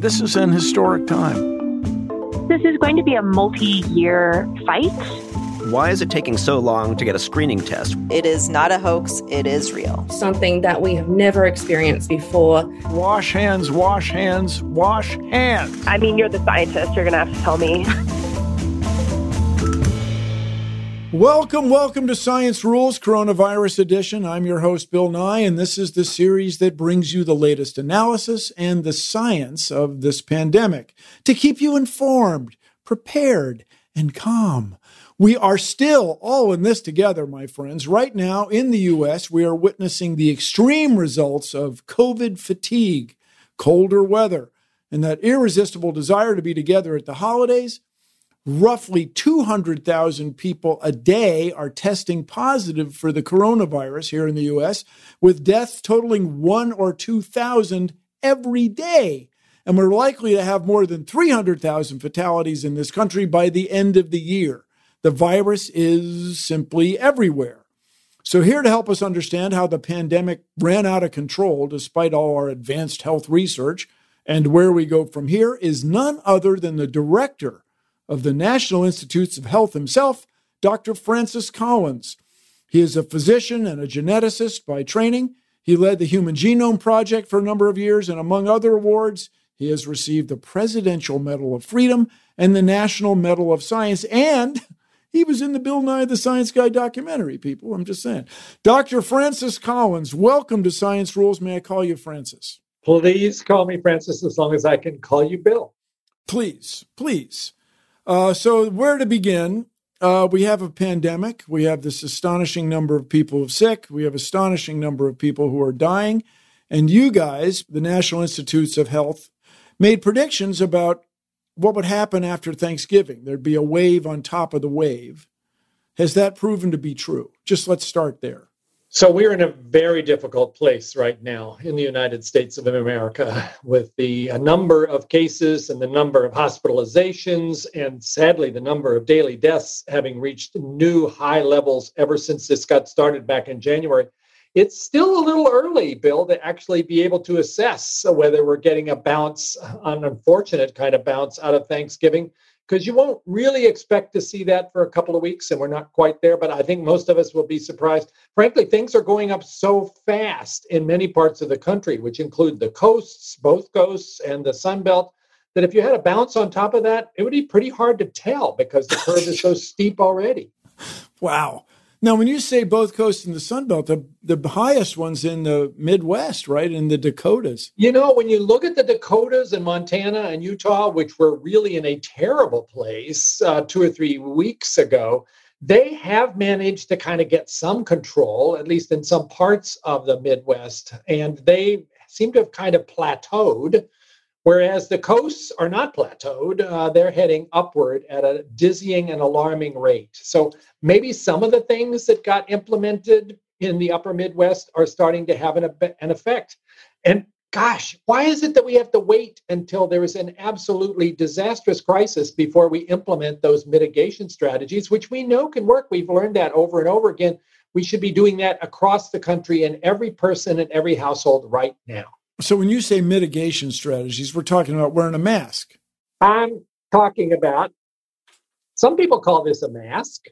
This is an historic time. This is going to be a multi year fight. Why is it taking so long to get a screening test? It is not a hoax, it is real. Something that we have never experienced before. Wash hands, wash hands, wash hands. I mean, you're the scientist. You're going to have to tell me. Welcome, welcome to Science Rules Coronavirus Edition. I'm your host, Bill Nye, and this is the series that brings you the latest analysis and the science of this pandemic to keep you informed, prepared, and calm. We are still all in this together, my friends. Right now in the U.S., we are witnessing the extreme results of COVID fatigue, colder weather, and that irresistible desire to be together at the holidays roughly 200,000 people a day are testing positive for the coronavirus here in the US, with deaths totaling one or 2,000 every day. And we're likely to have more than 300,000 fatalities in this country by the end of the year. The virus is simply everywhere. So, here to help us understand how the pandemic ran out of control despite all our advanced health research and where we go from here is none other than the director of the National Institutes of Health himself, Dr. Francis Collins. He is a physician and a geneticist by training. He led the Human Genome Project for a number of years, and among other awards, he has received the Presidential Medal of Freedom and the National Medal of Science, and he was in the Bill Nye the Science Guy documentary, people. I'm just saying. Dr. Francis Collins, welcome to Science Rules. May I call you Francis? Please call me Francis as long as I can call you Bill. Please, please. Uh, so, where to begin? Uh, we have a pandemic. We have this astonishing number of people sick. We have astonishing number of people who are dying. And you guys, the National Institutes of Health, made predictions about what would happen after Thanksgiving. There'd be a wave on top of the wave. Has that proven to be true? Just let's start there. So we're in a very difficult place right now in the United States of America with the uh, number of cases and the number of hospitalizations and sadly the number of daily deaths having reached new high levels ever since this got started back in January. It's still a little early, Bill, to actually be able to assess whether we're getting a bounce, an unfortunate kind of bounce out of Thanksgiving because you won't really expect to see that for a couple of weeks, and we're not quite there. But I think most of us will be surprised. Frankly, things are going up so fast in many parts of the country, which include the coasts, both coasts, and the Sun Belt, that if you had a bounce on top of that, it would be pretty hard to tell because the curve is so steep already. Wow. Now, when you say both coasts and the Sun Belt, the, the highest one's in the Midwest, right? In the Dakotas. You know, when you look at the Dakotas and Montana and Utah, which were really in a terrible place uh, two or three weeks ago, they have managed to kind of get some control, at least in some parts of the Midwest. And they seem to have kind of plateaued Whereas the coasts are not plateaued, uh, they're heading upward at a dizzying and alarming rate. So maybe some of the things that got implemented in the upper Midwest are starting to have an, an effect. And gosh, why is it that we have to wait until there is an absolutely disastrous crisis before we implement those mitigation strategies, which we know can work? We've learned that over and over again. We should be doing that across the country and every person in every household right now. So when you say mitigation strategies, we're talking about wearing a mask. I'm talking about some people call this a mask.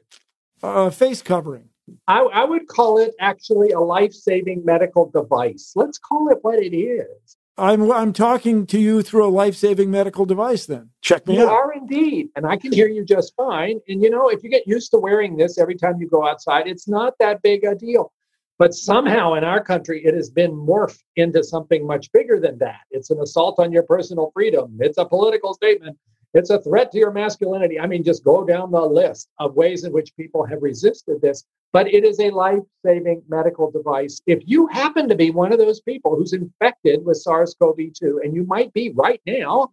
Uh, face covering. I, I would call it actually a life saving medical device. Let's call it what it is. I'm I'm talking to you through a life-saving medical device then. Check me you out. are indeed, and I can hear you just fine. And you know, if you get used to wearing this every time you go outside, it's not that big a deal. But somehow in our country, it has been morphed into something much bigger than that. It's an assault on your personal freedom. It's a political statement. It's a threat to your masculinity. I mean, just go down the list of ways in which people have resisted this. But it is a life saving medical device. If you happen to be one of those people who's infected with SARS CoV 2, and you might be right now,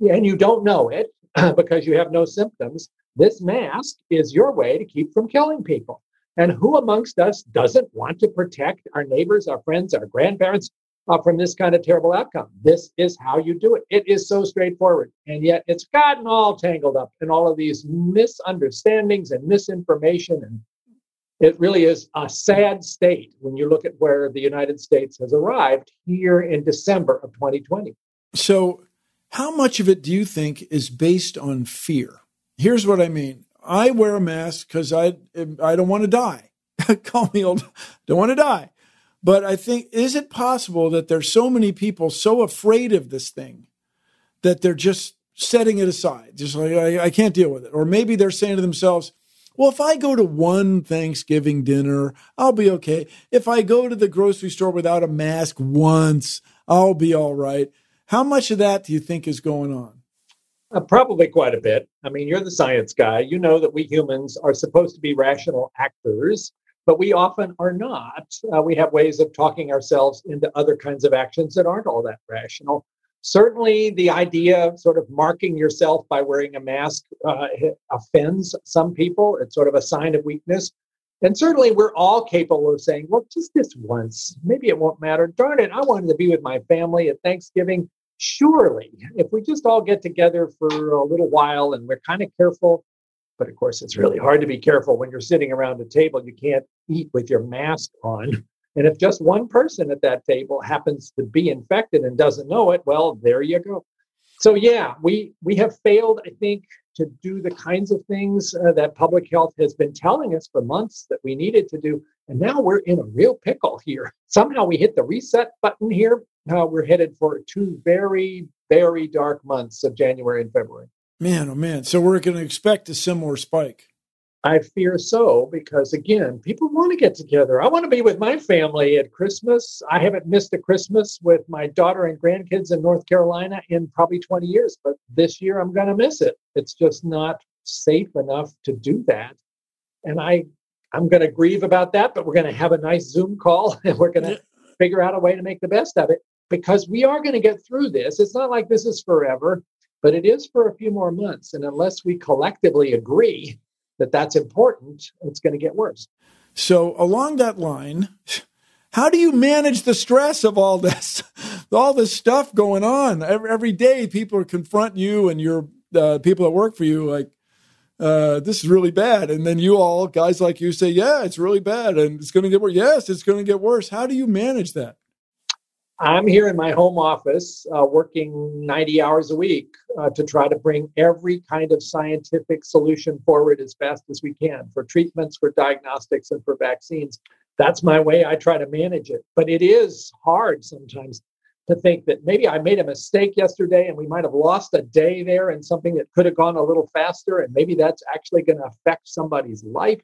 and you don't know it because you have no symptoms, this mask is your way to keep from killing people. And who amongst us doesn't want to protect our neighbors, our friends, our grandparents, uh, from this kind of terrible outcome. This is how you do it. It is so straightforward. And yet it's gotten all tangled up in all of these misunderstandings and misinformation. And it really is a sad state when you look at where the United States has arrived here in December of 2020. So, how much of it do you think is based on fear? Here's what I mean. I wear a mask because I I don't want to die. Call me old. Don't want to die. But I think, is it possible that there's so many people so afraid of this thing that they're just setting it aside? Just like, I, I can't deal with it. Or maybe they're saying to themselves, well, if I go to one Thanksgiving dinner, I'll be okay. If I go to the grocery store without a mask once, I'll be all right. How much of that do you think is going on? Uh, probably quite a bit. I mean, you're the science guy. You know that we humans are supposed to be rational actors but we often are not. Uh, we have ways of talking ourselves into other kinds of actions that aren't all that rational. Certainly, the idea of sort of marking yourself by wearing a mask uh, offends some people. It's sort of a sign of weakness. And certainly, we're all capable of saying, well, just this once, maybe it won't matter. Darn it, I wanted to be with my family at Thanksgiving. Surely, if we just all get together for a little while and we're kind of careful, but of course, it's really hard to be careful when you're sitting around a table. You can't eat with your mask on. And if just one person at that table happens to be infected and doesn't know it, well, there you go. So yeah, we we have failed, I think, to do the kinds of things uh, that public health has been telling us for months that we needed to do, and now we're in a real pickle here. Somehow we hit the reset button here. Uh, we're headed for two very very dark months of January and February. Man, oh man. So we're going to expect a similar spike. I fear so because, again, people want to get together. I want to be with my family at Christmas. I haven't missed a Christmas with my daughter and grandkids in North Carolina in probably 20 years, but this year I'm going to miss it. It's just not safe enough to do that. And I, I'm going to grieve about that, but we're going to have a nice Zoom call and we're going to yeah. figure out a way to make the best of it because we are going to get through this. It's not like this is forever but it is for a few more months. And unless we collectively agree that that's important, it's going to get worse. So, along that line, how do you manage the stress of all this, all this stuff going on? Every, every day, people are confronting you and your uh, people that work for you, like, uh, this is really bad. And then you all, guys like you, say, yeah, it's really bad and it's going to get worse. Yes, it's going to get worse. How do you manage that? I'm here in my home office uh, working 90 hours a week uh, to try to bring every kind of scientific solution forward as fast as we can for treatments, for diagnostics, and for vaccines. That's my way I try to manage it. But it is hard sometimes to think that maybe I made a mistake yesterday and we might have lost a day there and something that could have gone a little faster, and maybe that's actually going to affect somebody's life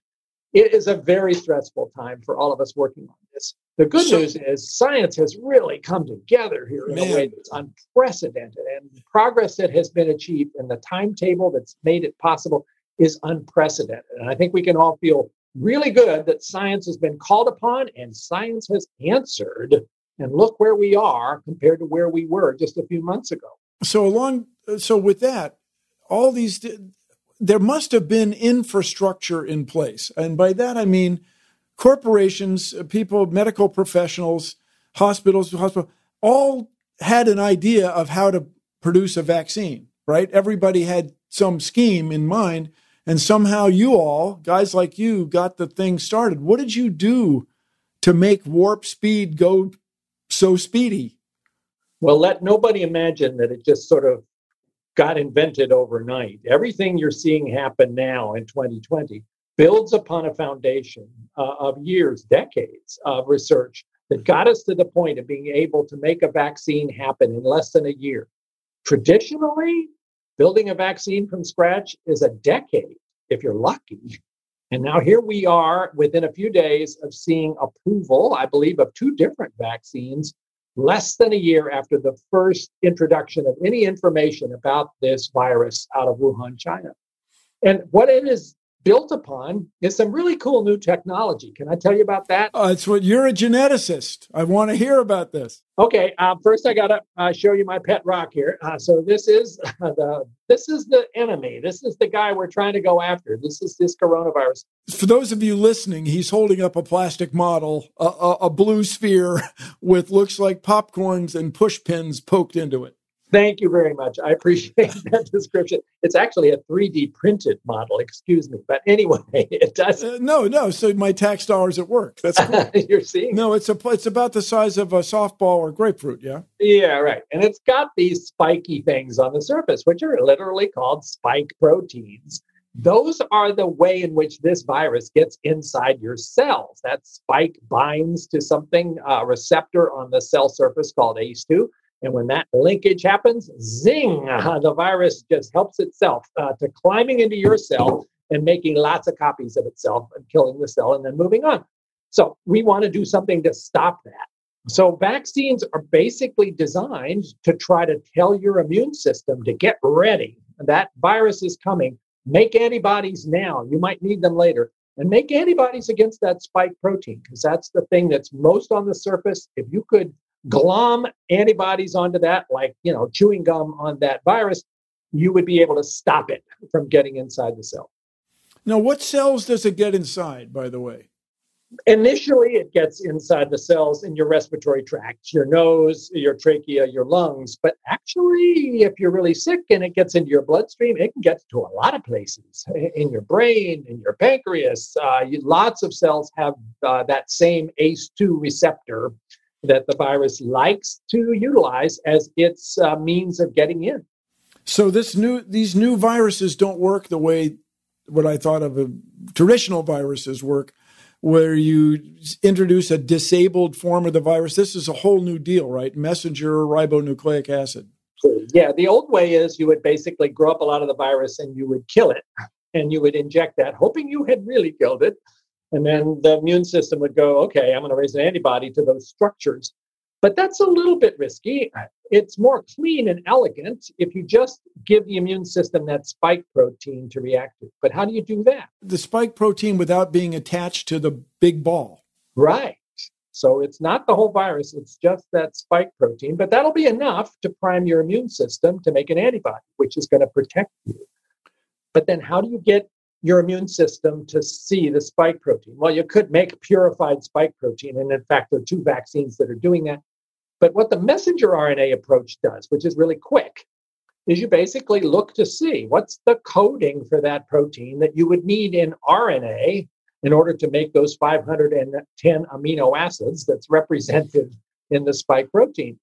it is a very stressful time for all of us working on this. The good so, news is science has really come together here in man. a way that's unprecedented, and the progress that has been achieved and the timetable that's made it possible is unprecedented. And I think we can all feel really good that science has been called upon and science has answered. And look where we are compared to where we were just a few months ago. So along, so with that, all these there must have been infrastructure in place. And by that, I mean corporations, uh, people, medical professionals, hospitals, hospital, all had an idea of how to produce a vaccine, right? Everybody had some scheme in mind. And somehow you all, guys like you, got the thing started. What did you do to make warp speed go so speedy? Well, let nobody imagine that it just sort of got invented overnight. Everything you're seeing happen now in 2020 builds upon a foundation uh, of years, decades of research that got us to the point of being able to make a vaccine happen in less than a year. Traditionally, building a vaccine from scratch is a decade if you're lucky. And now here we are within a few days of seeing approval, I believe, of two different vaccines less than a year after the first introduction of any information about this virus out of Wuhan, China. And what it is built upon is some really cool new technology. Can I tell you about that? Uh, it's what you're a geneticist. I want to hear about this. Okay, uh, first I got to uh, show you my pet rock here. Uh, so this is the this is the enemy. This is the guy we're trying to go after. This is this coronavirus. For those of you listening, he's holding up a plastic model, a, a, a blue sphere with looks like popcorns and push pins poked into it. Thank you very much. I appreciate that description. It's actually a 3D printed model, excuse me. But anyway, it does. Uh, no, no. So my tax dollars at work. That's cool. You're seeing? No, it's a it's about the size of a softball or grapefruit. Yeah. Yeah, right. And it's got these spiky things on the surface, which are literally called spike proteins. Those are the way in which this virus gets inside your cells. That spike binds to something, a receptor on the cell surface called ACE2 and when that linkage happens, zing, the virus just helps itself uh, to climbing into your cell and making lots of copies of itself and killing the cell and then moving on. So we want to do something to stop that. So vaccines are basically designed to try to tell your immune system to get ready. That virus is coming. Make antibodies now. You might need them later. And make antibodies against that spike protein because that's the thing that's most on the surface. If you could glom antibodies onto that, like, you know, chewing gum on that virus, you would be able to stop it from getting inside the cell. Now, what cells does it get inside, by the way? Initially, it gets inside the cells in your respiratory tract, your nose, your trachea, your lungs. But actually, if you're really sick and it gets into your bloodstream, it can get to a lot of places in your brain, in your pancreas. Uh, you, lots of cells have uh, that same ACE2 receptor that the virus likes to utilize as its uh, means of getting in. So this new these new viruses don't work the way what I thought of a, traditional viruses work, where you introduce a disabled form of the virus. This is a whole new deal, right? Messenger ribonucleic acid. Yeah, the old way is you would basically grow up a lot of the virus and you would kill it, and you would inject that, hoping you had really killed it and then the immune system would go, okay, I'm going to raise an antibody to those structures. But that's a little bit risky. It's more clean and elegant if you just give the immune system that spike protein to react to. But how do you do that? The spike protein without being attached to the big ball. Right. So it's not the whole virus, it's just that spike protein. But that'll be enough to prime your immune system to make an antibody, which is going to protect you. But then how do you get your immune system to see the spike protein. Well, you could make purified spike protein, and in fact, there are two vaccines that are doing that. But what the messenger RNA approach does, which is really quick, is you basically look to see what's the coding for that protein that you would need in RNA in order to make those 510 amino acids that's represented in the spike protein.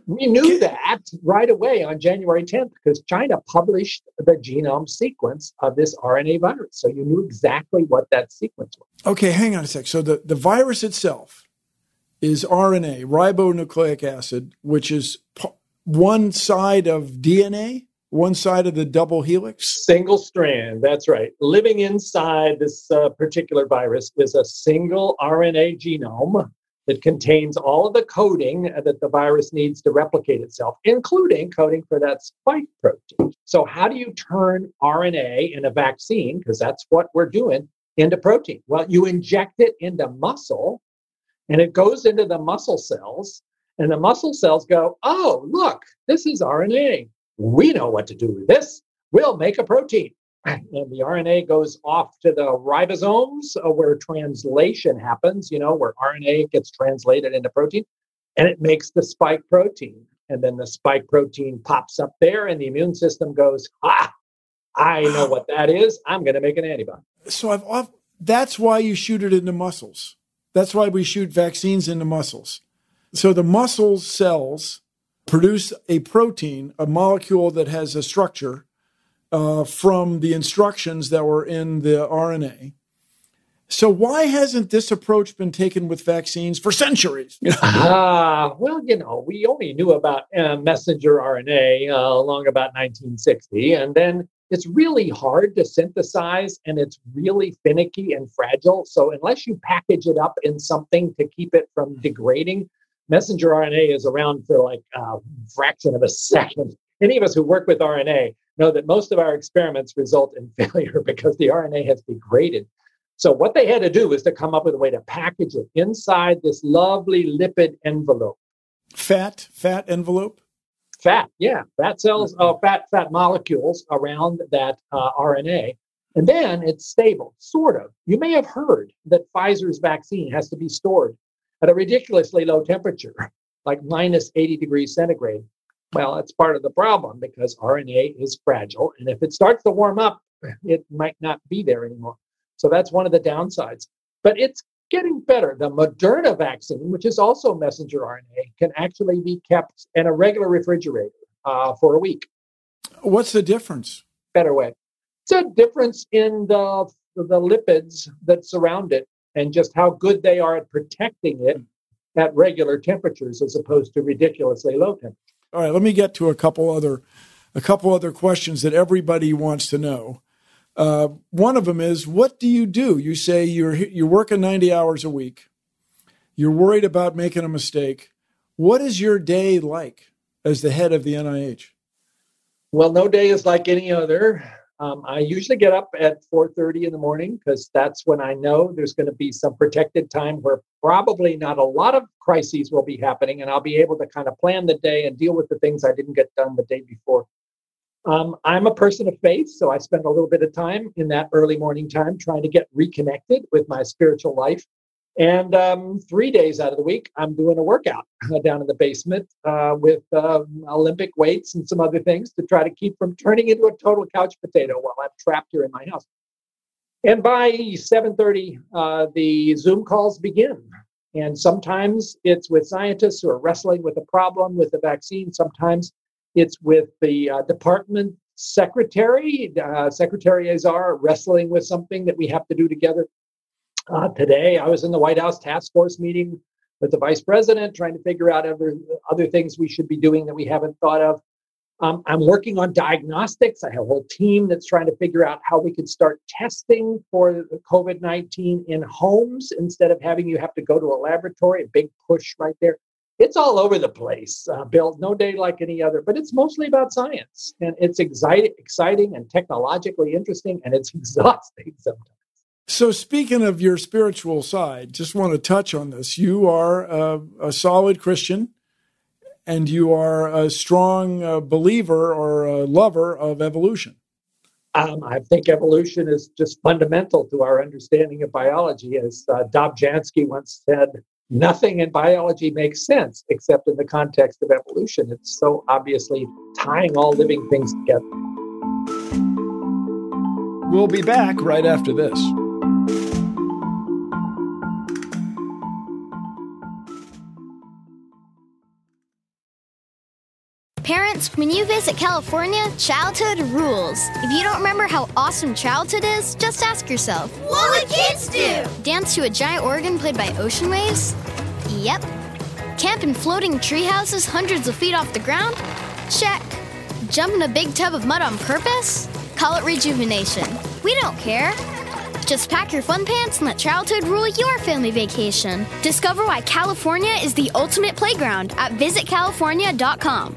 We knew that right away on January 10th because China published the genome sequence of this RNA virus. So you knew exactly what that sequence was. Okay, hang on a sec. So the, the virus itself is RNA, ribonucleic acid, which is one side of DNA, one side of the double helix? Single strand, that's right. Living inside this uh, particular virus is a single RNA genome that contains all of the coding that the virus needs to replicate itself, including coding for that spike protein. So, how do you turn RNA in a vaccine, because that's what we're doing, into protein? Well, you inject it into muscle, and it goes into the muscle cells, and the muscle cells go, Oh, look, this is RNA. We know what to do with this. We'll make a protein and the RNA goes off to the ribosomes uh, where translation happens, you know, where RNA gets translated into protein and it makes the spike protein. And then the spike protein pops up there and the immune system goes, ah, I know what that is. I'm going to make an antibody. So I've, I've, that's why you shoot it into muscles. That's why we shoot vaccines into muscles. So the muscle cells produce a protein, a molecule that has a structure uh, from the instructions that were in the RNA. So why hasn't this approach been taken with vaccines for centuries? Ah, uh, well, you know, we only knew about uh, messenger RNA uh, along about 1960, and then it's really hard to synthesize and it's really finicky and fragile. So unless you package it up in something to keep it from degrading, messenger RNA is around for like a fraction of a second. Any of us who work with RNA know that most of our experiments result in failure because the RNA has degraded. So what they had to do was to come up with a way to package it inside this lovely lipid envelope. Fat, fat envelope? fat yeah fat cells uh, fat fat molecules around that uh, rna and then it's stable sort of you may have heard that pfizer's vaccine has to be stored at a ridiculously low temperature like minus 80 degrees centigrade well that's part of the problem because rna is fragile and if it starts to warm up it might not be there anymore so that's one of the downsides but it's getting better. The Moderna vaccine, which is also messenger RNA, can actually be kept in a regular refrigerator uh, for a week. What's the difference? Better way. It's a difference in the the lipids that surround it and just how good they are at protecting it at regular temperatures as opposed to ridiculously low temperatures. All right, let me get to a couple other a couple other questions that everybody wants to know. Uh, one of them is, what do you do? You say you're you're working 90 hours a week. You're worried about making a mistake. What is your day like as the head of the NIH? Well, no day is like any other. Um, I usually get up at 4:30 in the morning because that's when I know there's going to be some protected time where probably not a lot of crises will be happening, and I'll be able to kind of plan the day and deal with the things I didn't get done the day before. Um, I'm a person of faith, so I spend a little bit of time in that early morning time trying to get reconnected with my spiritual life. And um, three days out of the week, I'm doing a workout uh, down in the basement uh, with uh, Olympic weights and some other things to try to keep from turning into a total couch potato while I'm trapped here in my house. And by 7:30, uh, the Zoom calls begin. And sometimes it's with scientists who are wrestling with a problem with the vaccine. Sometimes it's with the uh, department secretary, uh, Secretary Azar, wrestling with something that we have to do together. Uh, today, I was in the White House task force meeting with the vice president, trying to figure out other other things we should be doing that we haven't thought of. Um, I'm working on diagnostics. I have a whole team that's trying to figure out how we could start testing for COVID 19 in homes instead of having you have to go to a laboratory. A big push right there it's all over the place, uh, Bill. No day like any other, but it's mostly about science, and it's exciting, exciting, and technologically interesting, and it's exhausting sometimes. So, speaking of your spiritual side, just want to touch on this. You are a, a solid Christian, and you are a strong uh, believer or a lover of evolution. Um, I think evolution is just fundamental to our understanding of biology. As uh, Dobzhansky once said, nothing in biology makes sense except in the context of evolution. It's so obviously tying all living things together. We'll be back right after this. Parents, when you visit California, childhood rules. If you don't remember how awesome childhood is, just ask yourself What would kids do? Dance to a giant organ played by ocean waves? Yep. Camp in floating tree houses hundreds of feet off the ground? Check. Jump in a big tub of mud on purpose? Call it rejuvenation. We don't care. Just pack your fun pants and let childhood rule your family vacation. Discover why California is the ultimate playground at visitcalifornia.com.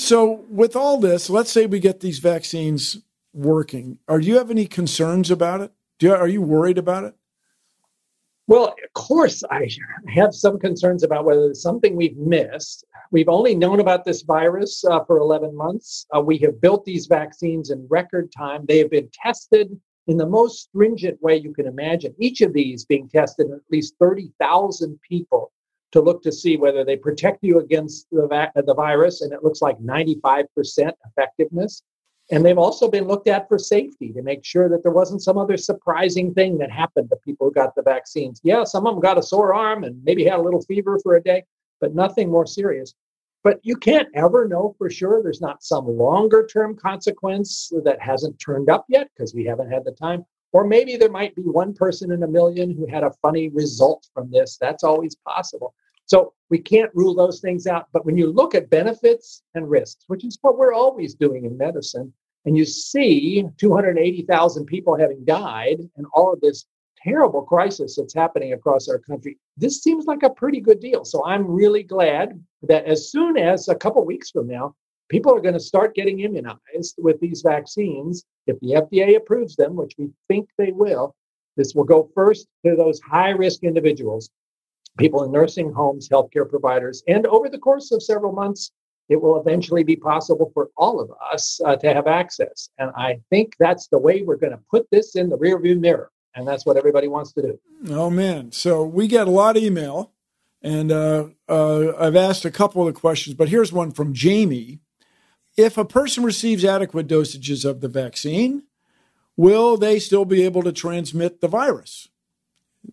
So, with all this, let's say we get these vaccines working. Are you have any concerns about it? Do you, are you worried about it? Well, of course, I have some concerns about whether it's something we've missed. We've only known about this virus uh, for 11 months. Uh, we have built these vaccines in record time. They have been tested in the most stringent way you can imagine. Each of these being tested in at least 30,000 people to look to see whether they protect you against the, va- uh, the virus, and it looks like 95% effectiveness. And they've also been looked at for safety to make sure that there wasn't some other surprising thing that happened to people who got the vaccines. Yeah, some of them got a sore arm and maybe had a little fever for a day, but nothing more serious. But you can't ever know for sure. There's not some longer term consequence that hasn't turned up yet because we haven't had the time. Or maybe there might be one person in a million who had a funny result from this. That's always possible. So we can't rule those things out. But when you look at benefits and risks, which is what we're always doing in medicine, and you see 280,000 people having died and all of this terrible crisis that's happening across our country, this seems like a pretty good deal. So I'm really glad that as soon as a couple weeks from now, people are going to start getting immunized with these vaccines. If the FDA approves them, which we think they will, this will go first to those high risk individuals, people in nursing homes, healthcare providers, and over the course of several months, it will eventually be possible for all of us uh, to have access. And I think that's the way we're going to put this in the rearview mirror. And that's what everybody wants to do. Oh, man. So we get a lot of email. And uh, uh, I've asked a couple of the questions, but here's one from Jamie. If a person receives adequate dosages of the vaccine, will they still be able to transmit the virus?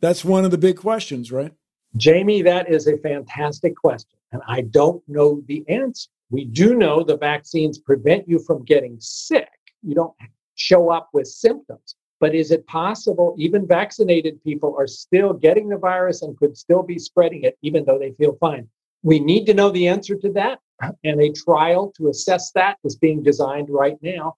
That's one of the big questions, right? Jamie, that is a fantastic question. And I don't know the answer. We do know the vaccines prevent you from getting sick. You don't show up with symptoms. But is it possible even vaccinated people are still getting the virus and could still be spreading it even though they feel fine? We need to know the answer to that. And a trial to assess that is being designed right now.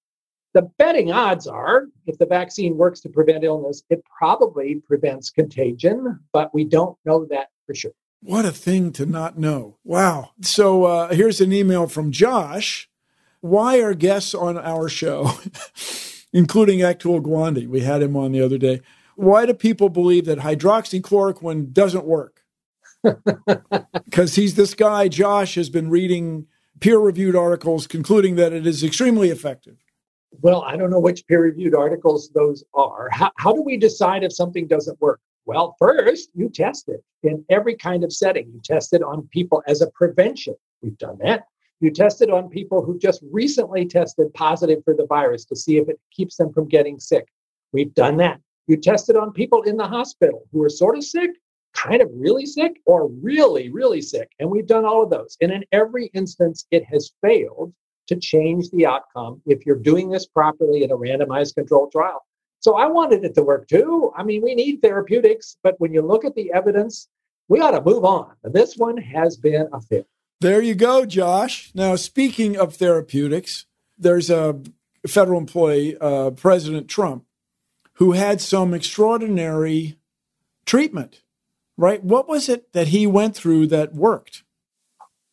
The betting odds are if the vaccine works to prevent illness, it probably prevents contagion, but we don't know that for sure. What a thing to not know. Wow. So uh, here's an email from Josh. Why are guests on our show, including Atul Gawande, we had him on the other day, why do people believe that hydroxychloroquine doesn't work? Because he's this guy, Josh, has been reading peer reviewed articles concluding that it is extremely effective. Well, I don't know which peer reviewed articles those are. How, how do we decide if something doesn't work? Well, first, you test it in every kind of setting. You test it on people as a prevention. We've done that. You test it on people who just recently tested positive for the virus to see if it keeps them from getting sick. We've done that. You test it on people in the hospital who are sort of sick, kind of really sick, or really, really sick. And we've done all of those. And in every instance, it has failed to change the outcome if you're doing this properly in a randomized controlled trial. So I wanted it to work too. I mean, we need therapeutics, but when you look at the evidence, we ought to move on. And This one has been a failure. There you go, Josh. Now, speaking of therapeutics, there's a federal employee, uh, President Trump, who had some extraordinary treatment, right? What was it that he went through that worked?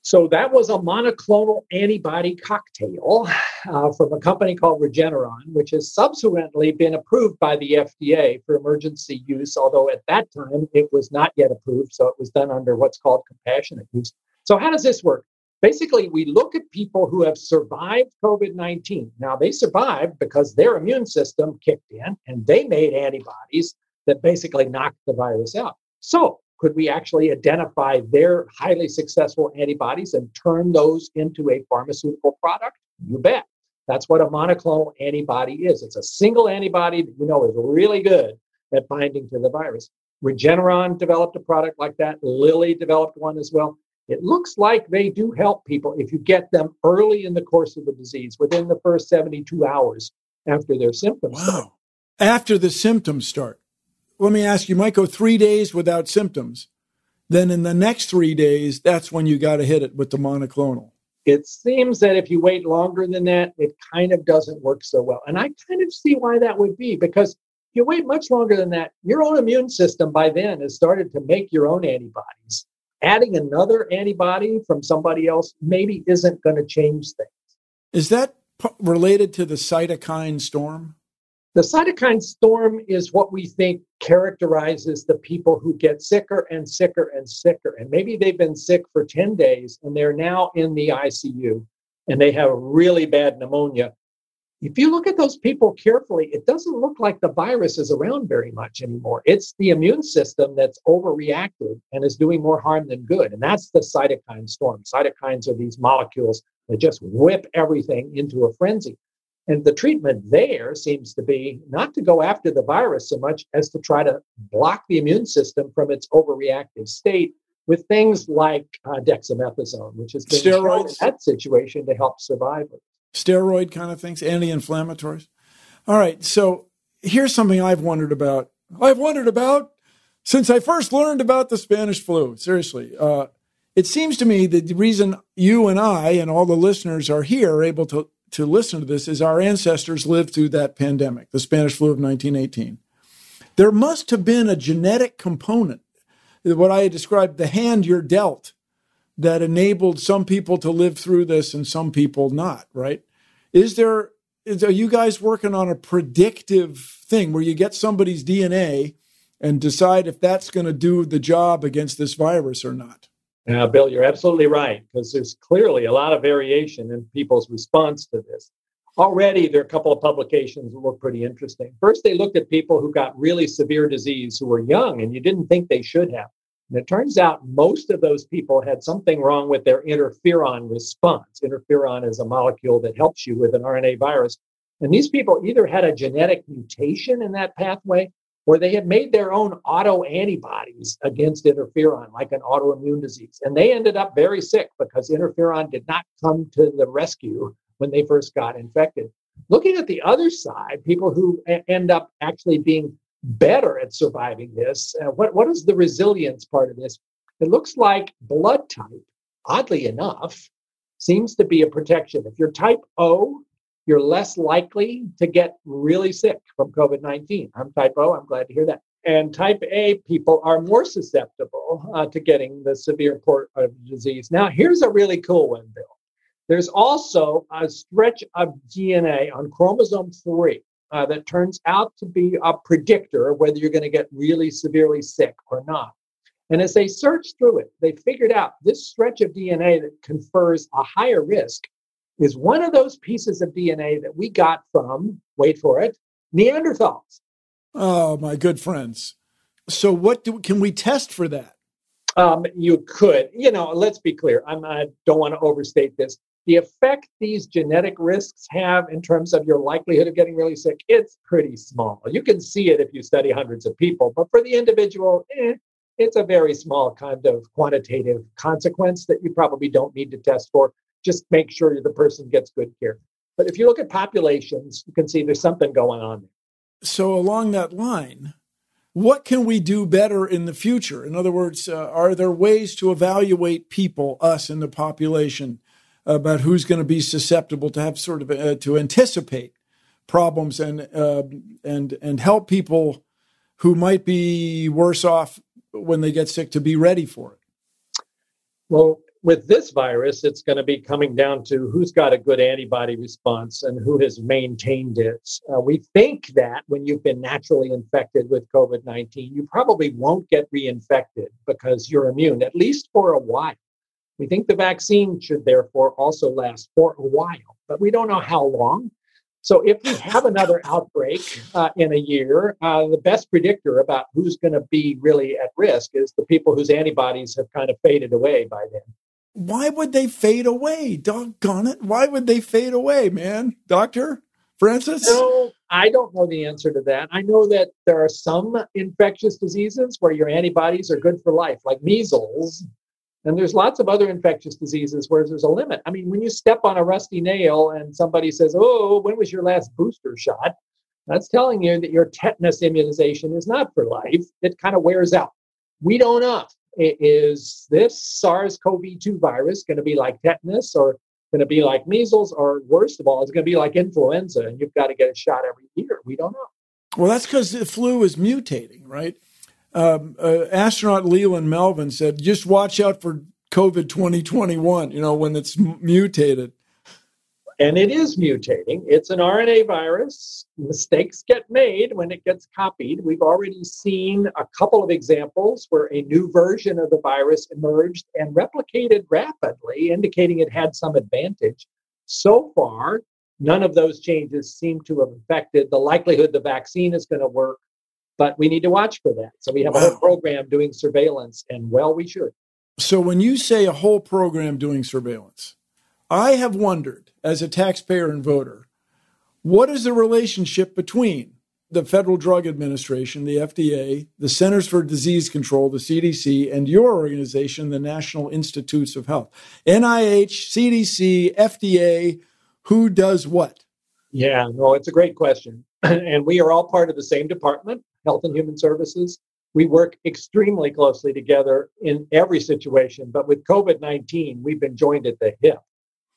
So that was a monoclonal antibody cocktail uh, from a company called Regeneron, which has subsequently been approved by the FDA for emergency use, although at that time it was not yet approved. So it was done under what's called compassionate use. So, how does this work? Basically, we look at people who have survived COVID 19. Now, they survived because their immune system kicked in and they made antibodies that basically knocked the virus out. So, could we actually identify their highly successful antibodies and turn those into a pharmaceutical product? You bet. That's what a monoclonal antibody is. It's a single antibody that you know is really good at binding to the virus. Regeneron developed a product like that. Lilly developed one as well. it looks like they do help people if you get them early in the course of the disease, within the first 72 hours after their symptoms wow. start. After the symptoms start. Let me ask you, might go three days without symptoms. Then in the next three days, that's when you got to hit it with the monoclonal. It seems that if you wait longer than that, it kind of doesn't work so well. And I kind of see why that would be because if you wait much longer than that, your own immune system by then has started to make your own antibodies adding another antibody from somebody else maybe isn't going to change things. Is that p- related to the cytokine storm? The cytokine storm is what we think characterizes the people who get sicker and sicker and sicker. And maybe they've been sick for 10 days and they're now in the ICU and they have really bad pneumonia if you look at those people carefully, it doesn't look like the virus is around very much anymore. It's the immune system that's overreacted and is doing more harm than good. And that's the cytokine storm. Cytokines are these molecules that just whip everything into a frenzy. And the treatment there seems to be not to go after the virus so much as to try to block the immune system from its overreactive state with things like uh, dexamethasone, which has been Steroids. in that situation to help survivors steroid kind of things, anti inflammatories. All right. So here's something I've wondered about. I've wondered about since I first learned about the Spanish flu. Seriously. Uh, it seems to me that the reason you and I and all the listeners are here are able to, to listen to this is our ancestors lived through that pandemic, the Spanish flu of 1918. There must have been a genetic component, what I described, the hand you're dealt, that enabled some people to live through this and some people not, right? Is there, is, are you guys working on a predictive thing where you get somebody's DNA and decide if that's going to do the job against this virus or not? Uh, Bill, you're absolutely right, because there's clearly a lot of variation in people's response to this. Already, there are a couple of publications that look pretty interesting. First, they looked at people who got really severe disease who were young and you didn't think they should have. And it turns out most of those people had something wrong with their interferon response. Interferon is a molecule that helps you with an RNA virus. And these people either had a genetic mutation in that pathway or they had made their own auto antibodies against interferon, like an autoimmune disease. And they ended up very sick because interferon did not come to the rescue when they first got infected. Looking at the other side, people who a- end up actually being better at surviving this. Uh, what, what is the resilience part of this? It looks like blood type, oddly enough, seems to be a protection. If you're type O, you're less likely to get really sick from COVID 19. I'm type O, I'm glad to hear that. And type A people are more susceptible uh, to getting the severe port of disease. Now, here's a really cool one, Bill. There's also a stretch of DNA on chromosome 3 uh, that turns out to be a predictor of whether you're going to get really severely sick or not. And as they searched through it, they figured out this stretch of DNA that confers a higher risk is one of those pieces of DNA that we got from, wait for it, Neanderthals. Oh, my good friends. So, what do, can we test for that? Um, you could, you know, let's be clear. I'm, I don't want to overstate this the effect these genetic risks have in terms of your likelihood of getting really sick, it's pretty small. You can see it if you study hundreds of people, but for the individual, eh, it's a very small kind of quantitative consequence that you probably don't need to test for. Just make sure the person gets good care. But if you look at populations, you can see there's something going on. So, along that line, what can we do better in the future? In other words, uh, are there ways to evaluate people, us in the population, about who's going to be susceptible to have sort of uh, to anticipate problems and uh, and and help people who might be worse off when they get sick to be ready for it. Well, with this virus, it's going to be coming down to who's got a good antibody response and who has maintained it. Uh, we think that when you've been naturally infected with COVID 19, you probably won't get reinfected because you're immune, at least for a while. We think the vaccine should therefore also last for a while, but we don't know how long. So if we have another outbreak uh, in a year, uh, the best predictor about who's going to be really at risk is the people whose antibodies have kind of faded away by then. Why would they fade away? Doggone it. Why would they fade away, man? Doctor Francis? No, I don't know the answer to that. I know that there are some infectious diseases where your antibodies are good for life, like measles And there's lots of other infectious diseases where there's a limit. I mean, when you step on a rusty nail and somebody says, Oh, when was your last booster shot? That's telling you that your tetanus immunization is not for life. It kind of wears out. We don't know. Is this SARS CoV 2 virus going to be like tetanus or going to be like measles or worst of all, it's going to be like influenza and you've got to get a shot every year? We don't know. Well, that's because the flu is mutating, right? Um, uh, astronaut Leland Melvin said, just watch out for COVID 2021, you know, when it's mutated and it is mutating. It's an RNA virus. Mistakes get made when it gets copied. We've already seen a couple of examples where a new version of the virus emerged and replicated rapidly, indicating it had some advantage. So far, none of those changes seem to have affected the likelihood the vaccine is going to work, but we need to watch for that. So we have wow. a whole program doing surveillance, and well, we should. So when you say a whole program doing surveillance, I have wondered as a taxpayer and voter, what is the relationship between the Federal Drug Administration, the FDA, the Centers for Disease Control, the CDC, and your organization, the National Institutes of Health? NIH, CDC, FDA, who does what? Yeah, no, it's a great question. and we are all part of the same department, Health and Human Services. We work extremely closely together in every situation, but with COVID 19, we've been joined at the hip.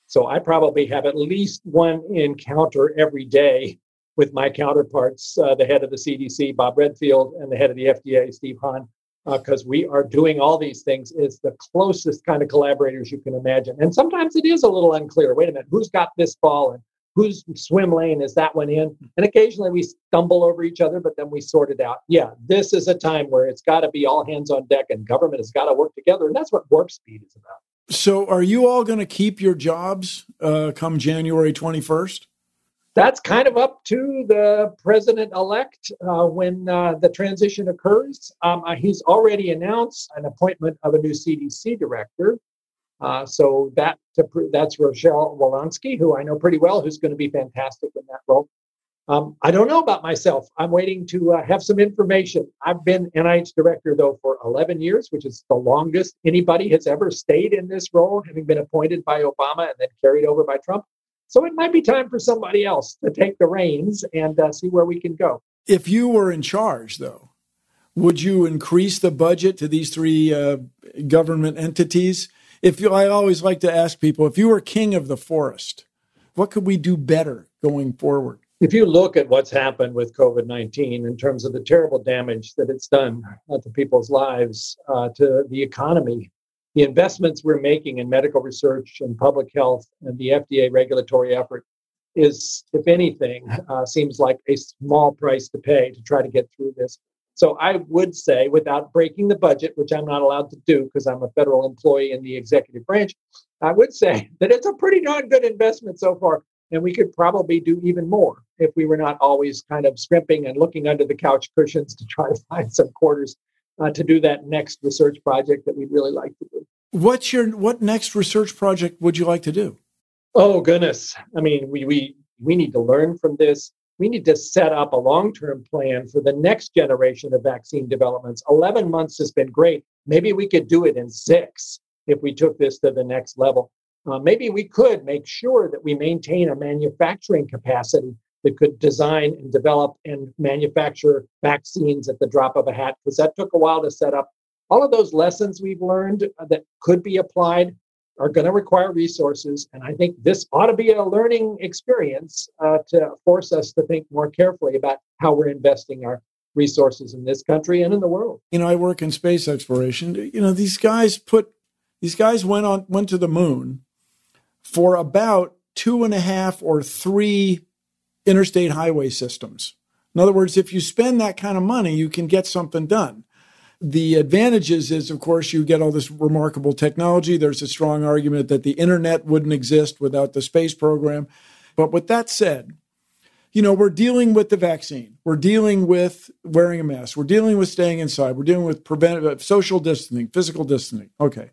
So I probably have at least one encounter every day with my counterparts, uh, the head of the CDC, Bob Redfield, and the head of the FDA, Steve Hahn, because uh, we are doing all these things. It's the closest kind of collaborators you can imagine. And sometimes it is a little unclear. Wait a minute, who's got this ball and whose swim lane is that one in? And occasionally we stumble over each other, but then we sort it out. Yeah, this is a time where it's got to be all hands on deck and government has got to work together. And that's what Warp Speed is about. So, are you all going to keep your jobs uh, come January 21st? That's kind of up to the president elect uh, when uh, the transition occurs. Um, uh, he's already announced an appointment of a new CDC director. Uh, so that that's Rochelle Walensky, who I know pretty well, who's going to be fantastic in that role. Um, I don't know about myself. I'm waiting to uh, have some information. I've been NIH director, though, for 11 years, which is the longest anybody has ever stayed in this role, having been appointed by Obama and then carried over by Trump. So it might be time for somebody else to take the reins and uh, see where we can go. If you were in charge, though, would you increase the budget to these three uh, government entities? If you, I always like to ask people, if you were king of the forest, what could we do better going forward? If you look at what's happened with COVID 19 in terms of the terrible damage that it's done uh, to people's lives, uh, to the economy, the investments we're making in medical research and public health and the FDA regulatory effort is, if anything, uh, seems like a small price to pay to try to get through this. So I would say, without breaking the budget, which I'm not allowed to do because I'm a federal employee in the executive branch, I would say that it's a pretty darn good investment so far. And we could probably do even more if we were not always kind of scrimping and looking under the couch cushions to try to find some quarters uh, to do that next research project that we'd really like to do. What's your what next research project would you like to do? Oh goodness. I mean, we we we need to learn from this. We need to set up a long-term plan for the next generation of vaccine developments. 11 months has been great. Maybe we could do it in 6 if we took this to the next level uh, maybe we could make sure that we maintain a manufacturing capacity that could design and develop and manufacture vaccines at the drop of a hat, because that took a while to set up. All of those lessons we've learned that could be applied are going to require resources. And I think this ought to be a learning experience uh, to force us to think more carefully about how we're investing our resources in this country and in the world. You know, I work in space exploration. You know, these guys put these guys went on went to the moon for about two and a half or three interstate highway systems. In other words, if you spend that kind of money, you can get something done. The advantages is, of course, you get all this remarkable technology. There's a strong argument that the internet wouldn't exist without the space program. But with that said, you know, we're dealing with the vaccine. We're dealing with wearing a mask. We're dealing with staying inside. We're dealing with preventive uh, social distancing, physical distancing. Okay.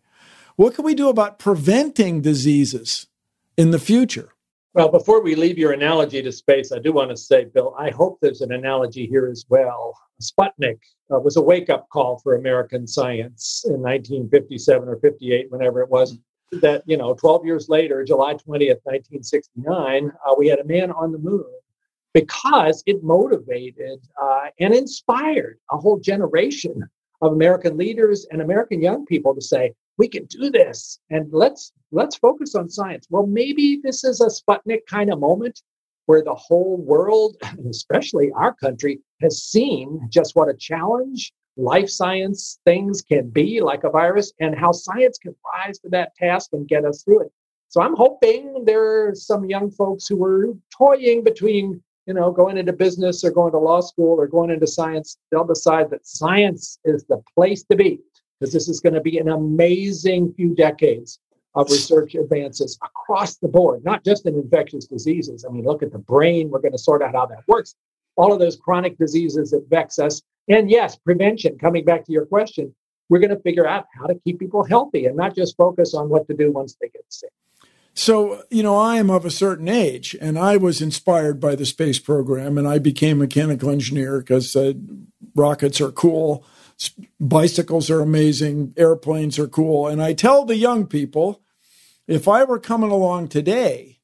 What can we do about preventing diseases in the future? Well, before we leave your analogy to space, I do want to say, Bill, I hope there's an analogy here as well. Sputnik uh, was a wake up call for American science in 1957 or 58, whenever it was. That, you know, 12 years later, July 20th, 1969, uh, we had a man on the moon because it motivated uh, and inspired a whole generation of American leaders and American young people to say, we can do this and let's let's focus on science. Well maybe this is a sputnik kind of moment where the whole world and especially our country has seen just what a challenge life science things can be like a virus and how science can rise to that task and get us through it. So i'm hoping there are some young folks who are toying between you know going into business or going to law school or going into science. They'll decide that science is the place to be because this is going to be an amazing few decades of research advances across the board, not just in infectious diseases. I mean, look at the brain. We're going to sort out how that works. All of those chronic diseases that vex us. And yes, prevention, coming back to your question, we're going to figure out how to keep people healthy and not just focus on what to do once they get sick. So, you know, I am of a certain age and I was inspired by the space program and I became a mechanical engineer because uh, rockets are cool bicycles are amazing, airplanes are cool. And I tell the young people if I were coming along today,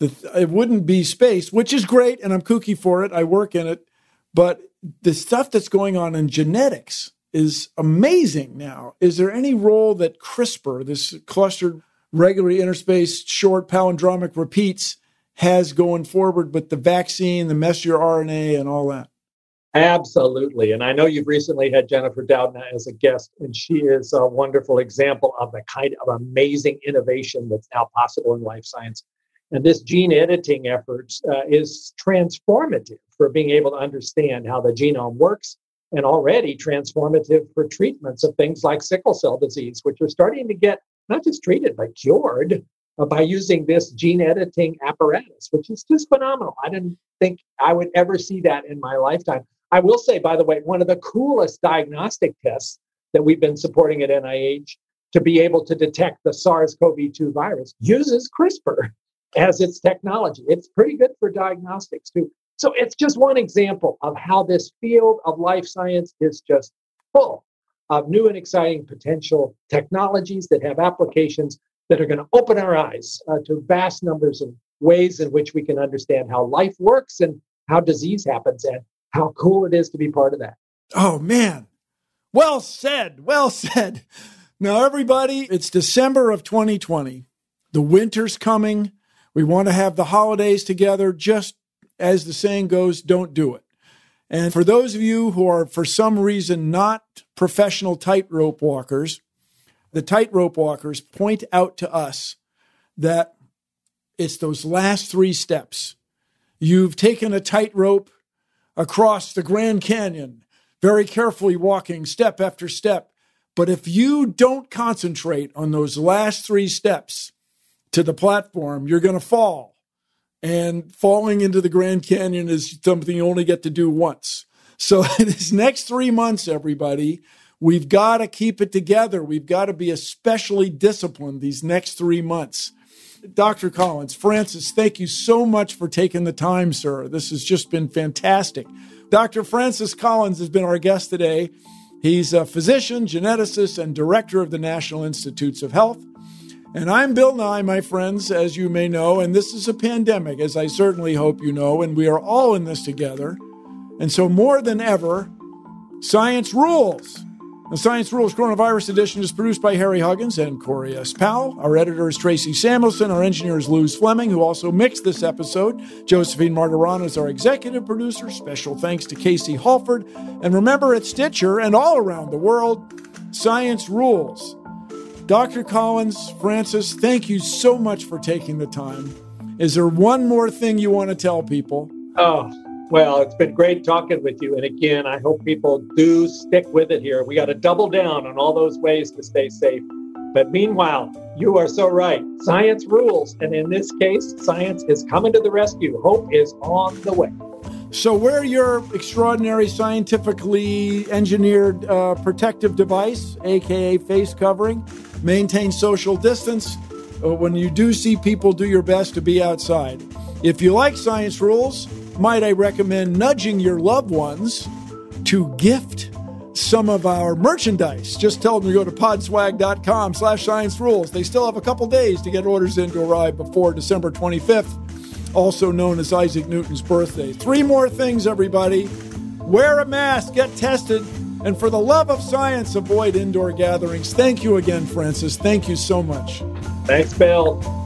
it wouldn't be space, which is great, and I'm kooky for it. I work in it. But the stuff that's going on in genetics is amazing now. Is there any role that CRISPR, this clustered regularly interspaced short palindromic repeats, has going forward with the vaccine, the messenger RNA, and all that? Absolutely. And I know you've recently had Jennifer Doudna as a guest, and she is a wonderful example of the kind of amazing innovation that's now possible in life science. And this gene editing effort uh, is transformative for being able to understand how the genome works and already transformative for treatments of things like sickle cell disease, which are starting to get not just treated, but cured uh, by using this gene editing apparatus, which is just phenomenal. I didn't think I would ever see that in my lifetime. I will say, by the way, one of the coolest diagnostic tests that we've been supporting at NIH to be able to detect the SARS CoV 2 virus uses CRISPR as its technology. It's pretty good for diagnostics too. So it's just one example of how this field of life science is just full of new and exciting potential technologies that have applications that are going to open our eyes uh, to vast numbers of ways in which we can understand how life works and how disease happens and how cool it is to be part of that. Oh, man. Well said. Well said. Now, everybody, it's December of 2020. The winter's coming. We want to have the holidays together. Just as the saying goes, don't do it. And for those of you who are, for some reason, not professional tightrope walkers, the tightrope walkers point out to us that it's those last three steps. You've taken a tightrope across the Grand Canyon, very carefully walking step after step. But if you don't concentrate on those last three steps to the platform, you're going to fall. And falling into the Grand Canyon is something you only get to do once. So, in this next three months, everybody, we've got to keep it together. We've got to be especially disciplined these next three months. Dr. Collins, Francis, thank you so much for taking the time, sir. This has just been fantastic. Dr. Francis Collins has been our guest today. He's a physician, geneticist, and director of the National Institutes of Health. And I'm Bill Nye, my friends, as you may know, and this is a pandemic, as I certainly hope you know, and we are all in this together. And so, more than ever, science rules. The Science Rules Coronavirus Edition is produced by Harry Huggins and Corey S. Powell. Our editor is Tracy Samuelson. Our engineer is Luz Fleming, who also mixed this episode. Josephine Martirano is our executive producer. Special thanks to Casey Halford. And remember, at Stitcher and all around the world, Science Rules. Dr. Collins, Francis, thank you so much for taking the time. Is there one more thing you want to tell people? Oh, well, it's been great talking with you. And again, I hope people do stick with it here. We got to double down on all those ways to stay safe. But meanwhile, you are so right. Science rules. And in this case, science is coming to the rescue. Hope is on the way. So, wear your extraordinary scientifically engineered uh, protective device, aka face covering, maintain social distance, uh, when you do see people, do your best to be outside. If you like science rules, might I recommend nudging your loved ones to gift some of our merchandise. Just tell them to go to podswag.com slash science rules. They still have a couple days to get orders in to arrive before December 25th, also known as Isaac Newton's birthday. Three more things, everybody. Wear a mask, get tested, and for the love of science, avoid indoor gatherings. Thank you again, Francis. Thank you so much. Thanks, Bill.